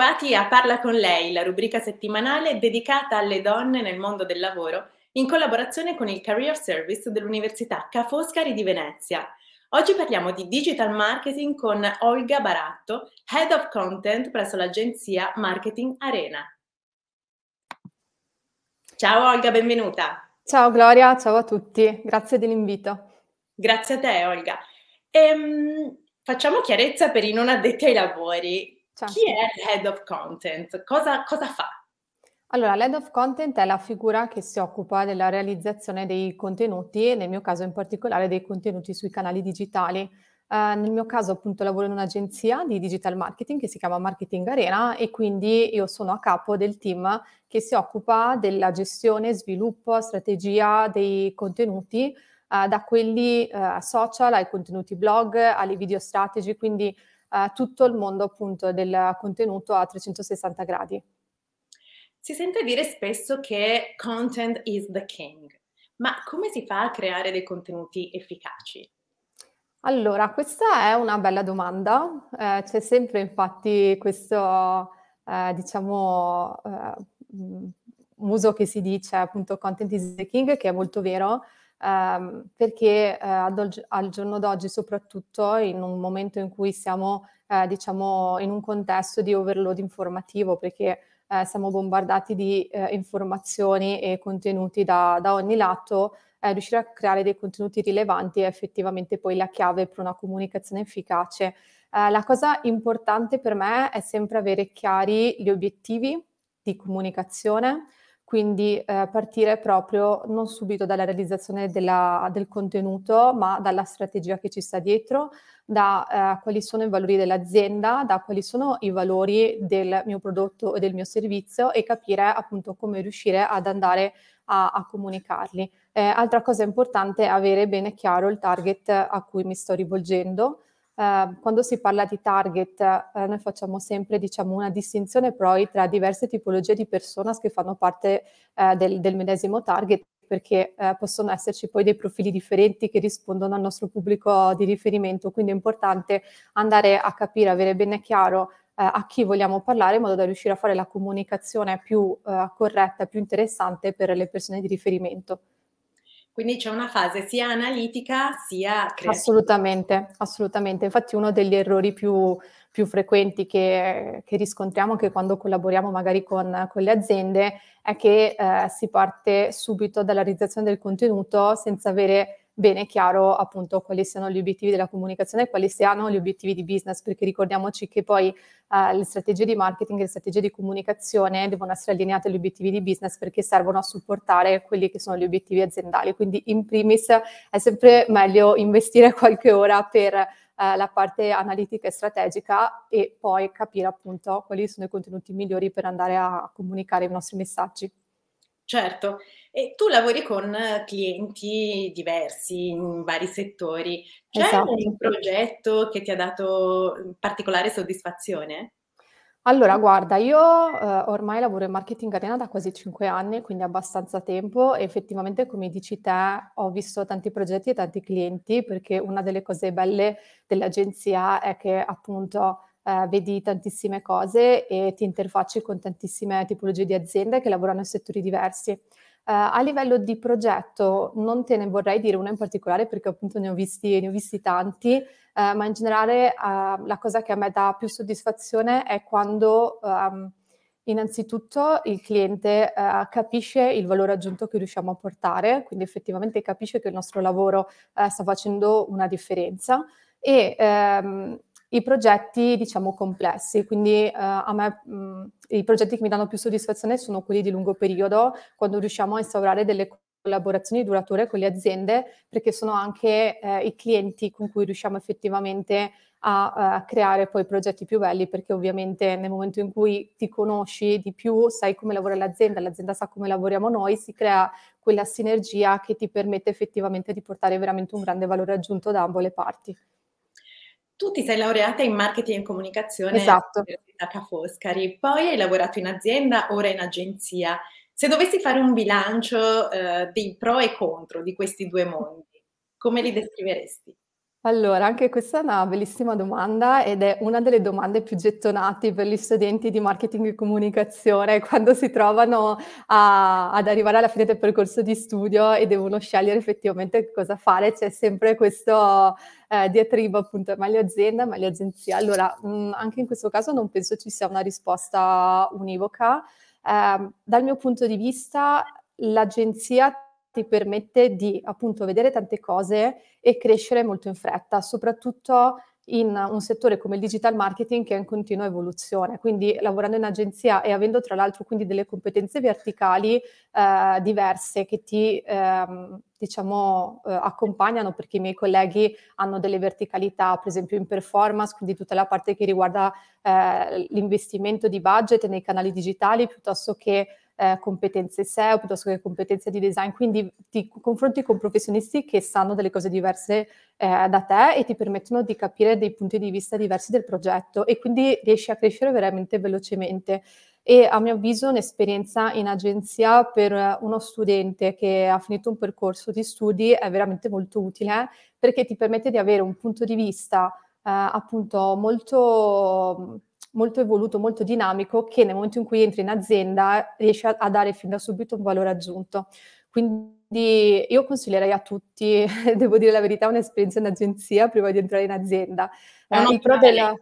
Bentrovati a Parla con lei, la rubrica settimanale dedicata alle donne nel mondo del lavoro, in collaborazione con il Career Service dell'Università Ca' Foscari di Venezia. Oggi parliamo di digital marketing con Olga Baratto, Head of Content presso l'agenzia Marketing Arena. Ciao Olga, benvenuta. Ciao Gloria, ciao a tutti, grazie dell'invito. Grazie a te Olga. Ehm, facciamo chiarezza per i non addetti ai lavori. Certo. Chi è il Head of Content? Cosa, cosa fa? Allora, l'Head of Content è la figura che si occupa della realizzazione dei contenuti, nel mio caso in particolare dei contenuti sui canali digitali. Uh, nel mio caso appunto lavoro in un'agenzia di digital marketing che si chiama Marketing Arena e quindi io sono a capo del team che si occupa della gestione, sviluppo, strategia dei contenuti uh, da quelli uh, social ai contenuti blog, alle video strategy, quindi uh, tutto il mondo appunto del contenuto a 360 gradi. Si sente dire spesso che content is the king, ma come si fa a creare dei contenuti efficaci? Allora, questa è una bella domanda. Eh, c'è sempre infatti questo, eh, diciamo, eh, uso che si dice appunto content is the king, che è molto vero, ehm, perché eh, ad, al giorno d'oggi, soprattutto in un momento in cui siamo eh, diciamo in un contesto di overload informativo, perché eh, siamo bombardati di eh, informazioni e contenuti da, da ogni lato, eh, riuscire a creare dei contenuti rilevanti è effettivamente poi la chiave per una comunicazione efficace. Eh, la cosa importante per me è sempre avere chiari gli obiettivi di comunicazione, quindi eh, partire proprio non subito dalla realizzazione della, del contenuto, ma dalla strategia che ci sta dietro, da eh, quali sono i valori dell'azienda, da quali sono i valori del mio prodotto e del mio servizio e capire appunto come riuscire ad andare a, a comunicarli. Eh, altra cosa importante è avere bene chiaro il target a cui mi sto rivolgendo eh, quando si parla di target, eh, noi facciamo sempre diciamo, una distinzione poi tra diverse tipologie di personas che fanno parte eh, del, del, medesimo target perché eh, possono esserci poi dei profili differenti che rispondono al nostro pubblico di riferimento, quindi è importante andare a capire, avere bene chiaro eh, a chi vogliamo parlare in modo da riuscire a fare la comunicazione più eh, corretta, più interessante per le persone di riferimento. Quindi c'è una fase sia analitica sia creativa. Assolutamente, assolutamente. Infatti uno degli errori più, più frequenti che, che, riscontriamo anche quando collaboriamo magari con, con le aziende è che eh, si parte subito dalla realizzazione del contenuto senza avere bene chiaro appunto quali siano gli obiettivi della comunicazione e quali siano gli obiettivi di business, perché ricordiamoci che poi uh, le strategie di marketing e le strategie di comunicazione devono essere allineate agli obiettivi di business perché servono a supportare quelli che sono gli obiettivi aziendali. Quindi in primis è sempre meglio investire qualche ora per uh, la parte analitica e strategica e poi capire appunto quali sono i contenuti migliori per andare a comunicare i nostri messaggi. Certo, e tu lavori con clienti diversi in vari settori. C'è esatto. un progetto che ti ha dato particolare soddisfazione? Allora, guarda, io eh, ormai lavoro in marketing arena da quasi cinque anni, quindi abbastanza tempo e effettivamente, come dici te, ho visto tanti progetti e tanti clienti perché una delle cose belle dell'agenzia è che appunto eh, vedi tantissime cose e ti interfacci con tantissime tipologie di aziende che lavorano in settori diversi. Uh, a livello di progetto non te ne vorrei dire uno in particolare perché appunto ne ho visti, ne ho visti tanti, uh, ma in generale uh, la cosa che a me dà più soddisfazione è quando um, innanzitutto il cliente capisce il valore aggiunto che riusciamo a portare, quindi effettivamente capisce che il nostro lavoro sta facendo una differenza e um, i progetti, diciamo, complessi. Quindi eh, a me mh, i progetti che mi danno più soddisfazione sono quelli di lungo periodo, quando riusciamo a instaurare delle collaborazioni durature con le aziende perché sono anche eh, i clienti con cui riusciamo effettivamente a, a, creare poi progetti più belli perché ovviamente nel momento in cui ti conosci di più, sai come lavora l'azienda, l'azienda sa come lavoriamo noi, si crea quella sinergia che ti permette effettivamente di portare veramente un grande valore aggiunto da ambo le parti. Tu ti sei laureata in marketing e comunicazione esatto. all'Università Ca' Foscari, poi hai lavorato in azienda, ora in agenzia. Se dovessi fare un bilancio eh, dei pro e contro di questi due mondi, come li descriveresti? Allora, anche questa è una bellissima domanda ed è una delle domande più gettonate per gli studenti di marketing e comunicazione quando si trovano a, ad arrivare alla fine del percorso di studio e devono scegliere effettivamente cosa fare. C'è sempre questo eh, diatribo appunto, meglio azienda, meglio agenzia. Allora, mh, anche in questo caso non penso ci sia una risposta univoca. Eh, dal mio punto di vista, l'agenzia ti permette di appunto vedere tante cose e crescere molto in fretta, soprattutto in un settore come il digital marketing che è in continua evoluzione. Quindi lavorando in agenzia e avendo tra l'altro quindi delle competenze verticali eh, diverse che ti ehm, diciamo eh, accompagnano perché i miei colleghi hanno delle verticalità, per esempio in performance, quindi tutta la parte che riguarda eh, l'investimento di budget nei canali digitali piuttosto che eh, competenze SEO piuttosto che competenze di design, quindi ti confronti con professionisti che sanno delle cose diverse eh, da te e ti permettono di capire dei punti di vista diversi del progetto e quindi riesci a crescere veramente velocemente. E a mio avviso un'esperienza in agenzia per uno studente che ha finito un percorso di studi è veramente molto utile perché ti permette di avere un punto di vista eh, appunto molto molto evoluto, molto dinamico, che nel momento in cui entri in azienda riesce a, a dare fin da subito un valore aggiunto. Quindi io consiglierei a tutti, devo dire la verità, un'esperienza in agenzia prima di entrare in azienda. Eh, il pro della,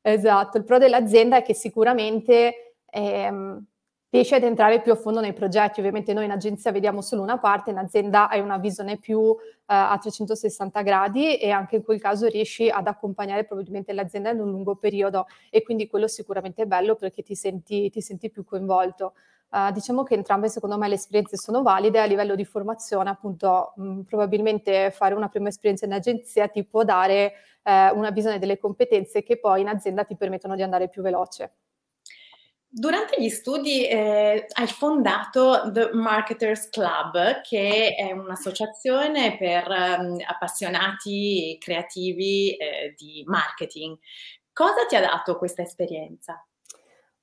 esatto, il pro dell'azienda è che sicuramente ehm, riesci ad entrare più a fondo nei progetti. Ovviamente noi in agenzia vediamo solo una parte, in azienda hai una visione più eh, a 360 gradi e anche in quel caso riesci ad accompagnare probabilmente l'azienda in un lungo periodo e quindi quello sicuramente è bello perché ti senti, ti senti più coinvolto. Uh, diciamo che entrambe secondo me le esperienze sono valide a livello di formazione, appunto mh, probabilmente fare una prima esperienza in agenzia ti può dare eh, una visione delle competenze che poi in azienda ti permettono di andare più veloce. Durante gli studi eh, hai fondato The Marketers Club, che è un'associazione per um, appassionati creativi eh, di marketing. Cosa ti ha dato questa esperienza?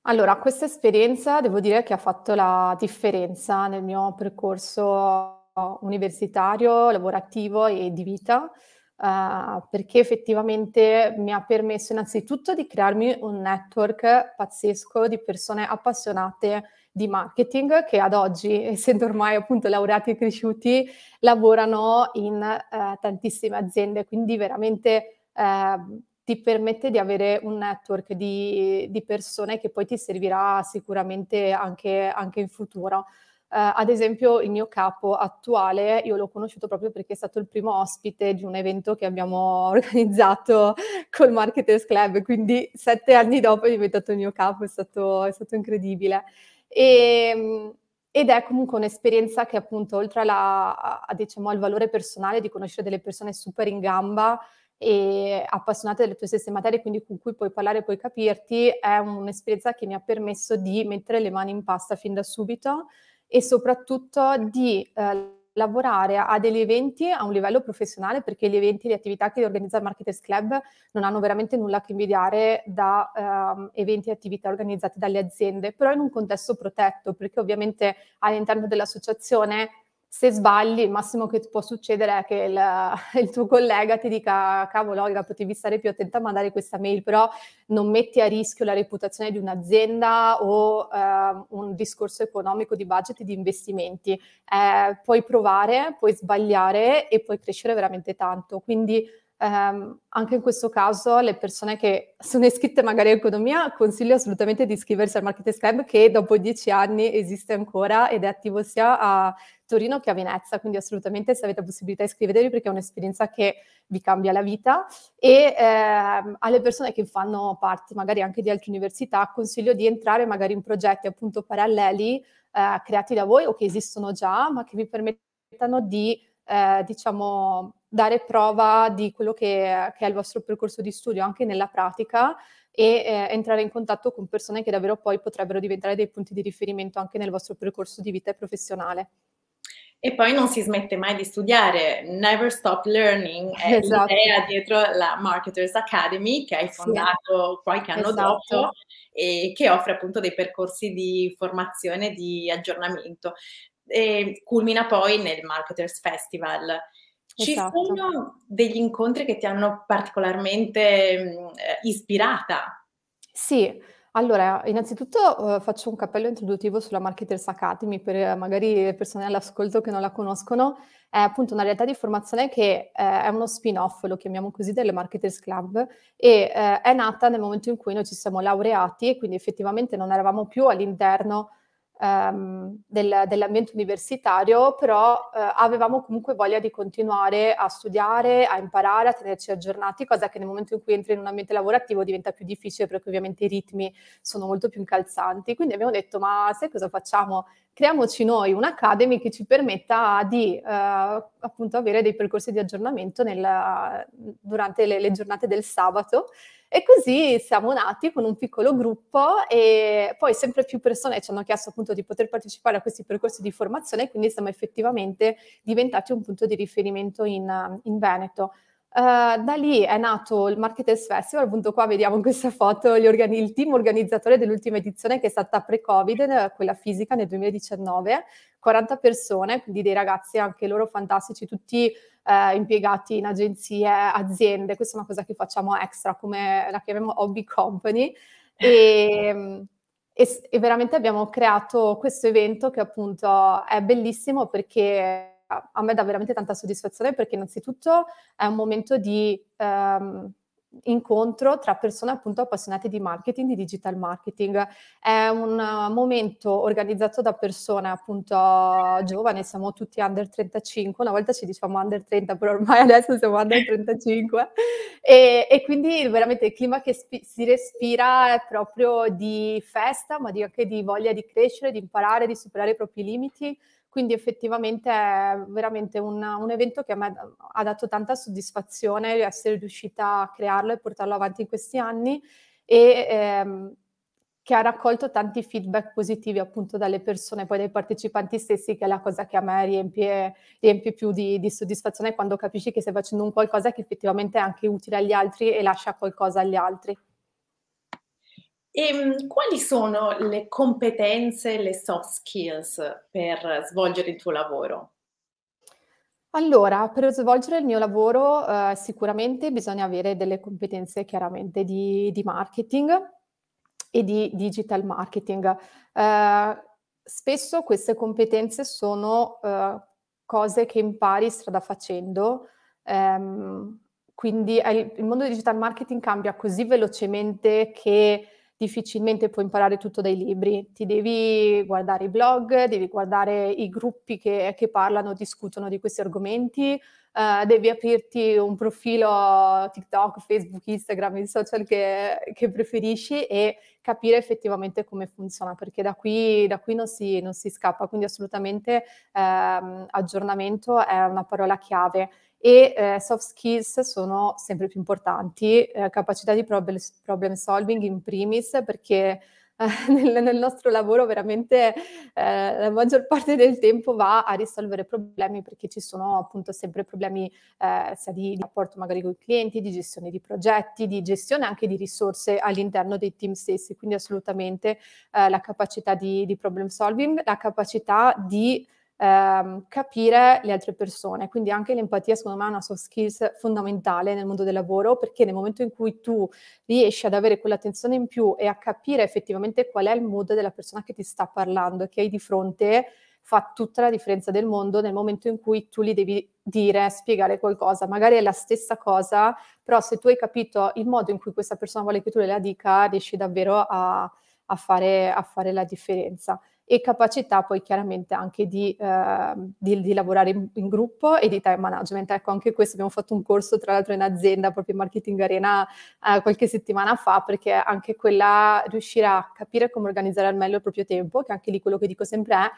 Allora, questa esperienza devo dire che ha fatto la differenza nel mio percorso universitario, lavorativo e di vita uh, perché effettivamente mi ha permesso innanzitutto di crearmi un network pazzesco di persone appassionate di marketing che ad oggi, essendo ormai appunto laureati e cresciuti, lavorano in uh, tantissime aziende, quindi veramente uh, ti permette di avere un network di, di, persone che poi ti servirà sicuramente anche, anche in futuro. Uh, ad esempio il mio capo attuale, io l'ho conosciuto proprio perché è stato il primo ospite di un evento che abbiamo organizzato col Marketers Club, quindi sette anni dopo è diventato il mio capo, è stato, è stato incredibile. E, ehm, ed è comunque un'esperienza che appunto oltre alla, a, diciamo, al valore personale di conoscere delle persone super in gamba e appassionate delle tue stesse materie, quindi con cui puoi parlare e puoi capirti, è un'esperienza che mi ha permesso di mettere le mani in pasta fin da subito e soprattutto di eh, lavorare a degli eventi a un livello professionale perché gli eventi e le attività che organizza il Marketers Club non hanno veramente nulla a che invidiare da um, eventi e attività organizzate dalle aziende, però in un contesto protetto perché ovviamente all'interno dell'associazione se sbagli, il massimo che può succedere è che il, il, tuo collega ti dica cavolo Olga potevi stare più attenta a mandare questa mail, però non metti a rischio la reputazione di un'azienda o eh, un discorso economico di budget e di investimenti. Eh, puoi provare, puoi sbagliare e puoi crescere veramente tanto. Quindi Um, anche in questo caso le persone che sono iscritte magari a economia consiglio assolutamente di iscriversi al Marketers Club che dopo dieci anni esiste ancora ed è attivo sia a Torino che a Venezia, quindi assolutamente se avete la possibilità iscrivetevi perché è un'esperienza che vi cambia la vita. E ehm, alle persone che fanno parte magari anche di altre università consiglio di entrare magari in progetti appunto paralleli eh, creati da voi o che esistono già ma che vi permettano di, eh, diciamo, dare prova di quello che, che, è il vostro percorso di studio anche nella pratica e eh, entrare in contatto con persone che davvero poi potrebbero diventare dei punti di riferimento anche nel vostro percorso di vita e professionale. E poi non si smette mai di studiare, never stop learning è esatto. l'idea dietro la Marketers Academy che hai fondato sì. qualche anno esatto. dopo e che offre appunto dei percorsi di formazione, di aggiornamento. E culmina poi nel Marketers Festival. Ci esatto. sono degli incontri che ti hanno particolarmente mm, eh, ispirata? Sì, allora, innanzitutto uh, faccio un cappello introduttivo sulla Marketers Academy per uh, magari le persone all'ascolto che non la conoscono. È appunto una realtà di formazione che uh, è uno spin-off, lo chiamiamo così, delle Marketers Club e è nata nel momento in cui noi ci siamo laureati e quindi effettivamente non eravamo più all'interno ehm, del, dell'ambiente universitario, però eh, avevamo comunque voglia di continuare a studiare, a imparare, a tenerci aggiornati, cosa che nel momento in cui entri in un ambiente lavorativo diventa più difficile perché ovviamente i ritmi sono molto più incalzanti. Quindi abbiamo detto, ma sai cosa facciamo? Creiamoci noi un'academy che ci permetta di eh, appunto avere dei percorsi di aggiornamento nel, durante le, le giornate del sabato e così siamo nati con un piccolo gruppo e poi sempre più persone ci hanno chiesto appunto di poter partecipare a questi percorsi di formazione e quindi siamo effettivamente diventati un punto di riferimento in, in Veneto. Uh, da lì è nato il Marketers Festival, appunto qua vediamo in questa foto organi- il team organizzatore dell'ultima edizione che è stata pre-Covid, quella fisica nel 2019, 40 persone, quindi dei ragazzi anche loro fantastici, tutti uh, impiegati in agenzie, aziende, questa è una cosa che facciamo extra, come la chiamiamo hobby company. E, e, e veramente abbiamo creato questo evento che appunto è bellissimo perché a me dà veramente tanta soddisfazione perché innanzitutto è un momento di um, incontro tra persone appunto appassionate di marketing, di digital marketing. È un momento organizzato da persone appunto giovani, siamo tutti under 35, una volta ci dicevamo under 30, però ormai adesso siamo under 35 e, e quindi veramente il clima che spi- si respira è proprio di festa, ma di, anche di voglia di crescere, di imparare, di superare i propri limiti quindi effettivamente è veramente un, un, evento che a me ha dato tanta soddisfazione essere riuscita a crearlo e portarlo avanti in questi anni e ehm, che ha raccolto tanti feedback positivi appunto dalle persone, poi dai partecipanti stessi, che è la cosa che a me riempie, riempie più di, di, soddisfazione quando capisci che stai facendo un qualcosa che effettivamente è anche utile agli altri e lascia qualcosa agli altri. E ehm, quali sono le competenze, le soft skills per svolgere il tuo lavoro? Allora, per svolgere il mio lavoro, eh, sicuramente bisogna avere delle competenze chiaramente di, di marketing e di digital marketing. Eh, spesso queste competenze sono eh, cose che impari strada facendo, ehm, quindi il, mondo digital marketing cambia così velocemente che difficilmente puoi imparare tutto dai libri, ti devi guardare i blog, devi guardare i gruppi che, che parlano, discutono di questi argomenti, uh, devi aprirti un profilo TikTok, Facebook, Instagram, il social che, che, preferisci e capire effettivamente come funziona, perché da qui, da qui non, si, non, si, scappa, quindi assolutamente ehm, aggiornamento è una parola chiave e eh, soft skills sono sempre più importanti, eh, capacità di problem, problem, solving in primis perché nel, nel, nostro lavoro veramente eh, la maggior parte del tempo va a risolvere problemi perché ci sono appunto sempre problemi eh, sia di, di, rapporto magari con i clienti, di gestione di progetti, di gestione anche di risorse all'interno dei team stessi, quindi assolutamente eh, la capacità di, di problem solving, la capacità di ehm, capire le altre persone. Quindi anche l'empatia, secondo me, è una soft skills fondamentale nel mondo del lavoro, perché nel momento in cui tu riesci ad avere quell'attenzione in più e a capire effettivamente qual è il mood della persona che ti sta parlando e che hai di fronte, fa tutta la differenza del mondo nel momento in cui tu gli devi dire, spiegare qualcosa. Magari è la stessa cosa, però se tu hai capito il modo in cui questa persona vuole che tu le la dica, riesci davvero a, a, fare, a fare la differenza e capacità poi chiaramente anche di, eh, di, di lavorare in, in, gruppo e di time management. Ecco, anche questo abbiamo fatto un corso tra l'altro in azienda, proprio in Marketing Arena, eh, qualche settimana fa, perché anche quella riuscire a capire come organizzare al meglio il proprio tempo, che anche lì quello che dico sempre è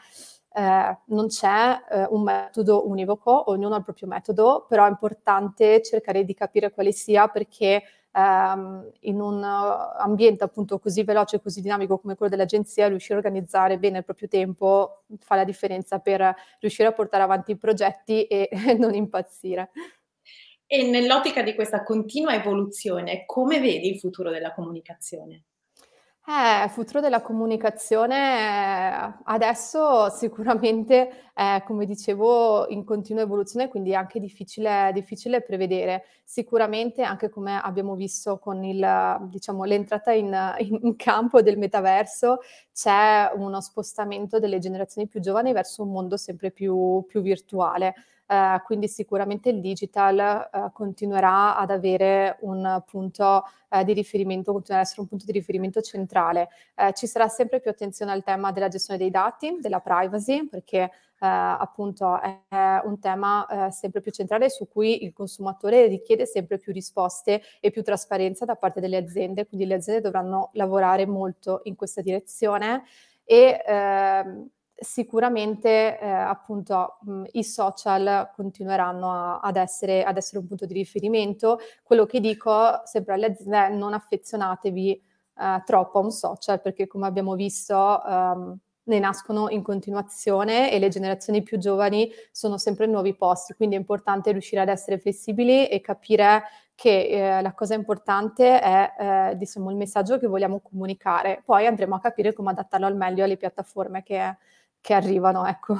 eh, non c'è eh, un metodo univoco, ognuno ha il proprio metodo, però è importante cercare di capire quale sia perché ehm, in un ambiente appunto così veloce e così dinamico come quello dell'agenzia, riuscire a organizzare bene il proprio tempo fa la differenza per riuscire a portare avanti i progetti e non impazzire. E nell'ottica di questa continua evoluzione, come vedi il futuro della comunicazione? Eh, futuro della comunicazione adesso sicuramente è, come dicevo, in continua evoluzione, quindi è anche difficile, difficile prevedere. Sicuramente anche come abbiamo visto con il, diciamo, l'entrata in, in campo del metaverso, c'è uno spostamento delle generazioni più giovani verso un mondo sempre più, più virtuale. Uh, quindi sicuramente il digital uh, continuerà ad avere un punto uh, di riferimento, continuerà ad essere un punto di riferimento centrale. ci sarà sempre più attenzione al tema della gestione dei dati, della privacy, perché appunto è un tema sempre più centrale su cui il consumatore richiede sempre più risposte e più trasparenza da parte delle aziende, quindi le aziende dovranno lavorare molto in questa direzione e ehm, sicuramente eh, appunto mh, i social continueranno a, ad, essere, ad, essere, un punto di riferimento. Quello che dico sempre alle aziende è non affezionatevi eh, troppo a un social perché come abbiamo visto ehm, ne nascono in continuazione e le generazioni più giovani sono sempre nuovi posti, quindi è importante riuscire ad essere flessibili e capire che eh, la cosa importante è eh, diciamo, il messaggio che vogliamo comunicare, poi andremo a capire come adattarlo al meglio alle piattaforme che, che arrivano, ecco.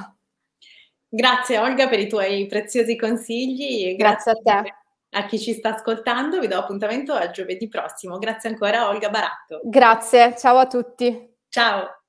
Grazie Olga per i tuoi preziosi consigli. Grazie, grazie a te. A chi ci sta ascoltando, vi do appuntamento a giovedì prossimo. Grazie ancora Olga Baratto. Grazie, ciao a tutti. Ciao.